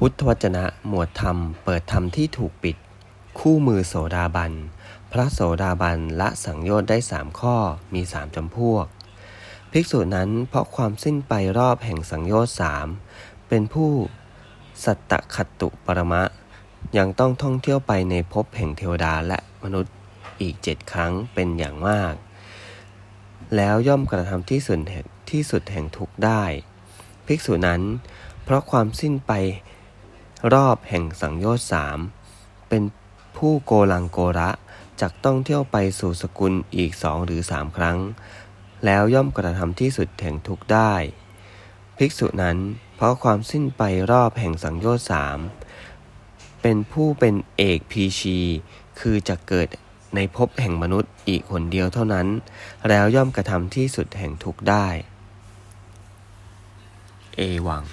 พุทธวจนะหมวดธรรม เปิดธรรมที่ถูกปิด คู่มือโสดาบัน พระโสดาบันละสังโยชน์ได้สามข้อมีสามจำพวก ภิกษุนั้นเพราะความสิ้นไปรอบแห่งสังโยชน์สามเป็นผู้สัตตขัตตุปรมะ ยังต้องท่องเที่ยวไปในภพแห่งเทวดาและมนุษย์อีกเจ็ดครั้งเป็นอย่างมาก แล้วย่อมกระทำที่สุดที่สุดแห่งทุกข์ได้ ภิกษุนั้น เพราะความสิ้นไป รอบแห่งสังโยชน์สามเป็นผู้โกลังโกระจักต้องเที่ยวไปสู่สกุลอีกสองหรือสามครั้ง แล้วย่อมกระทำที่สุดแห่งทุกได้ ภิกษุนั้นเพราะความสิ้นไปรอบแห่งสังโยชน์สามเป็นผู้เป็นเอกพีชี คือจะเกิดในภพแห่งมนุษย์อีกคนเดียวเท่านั้น แล้วย่อมกระทำที่สุดแห่งทุกได้ เอวัง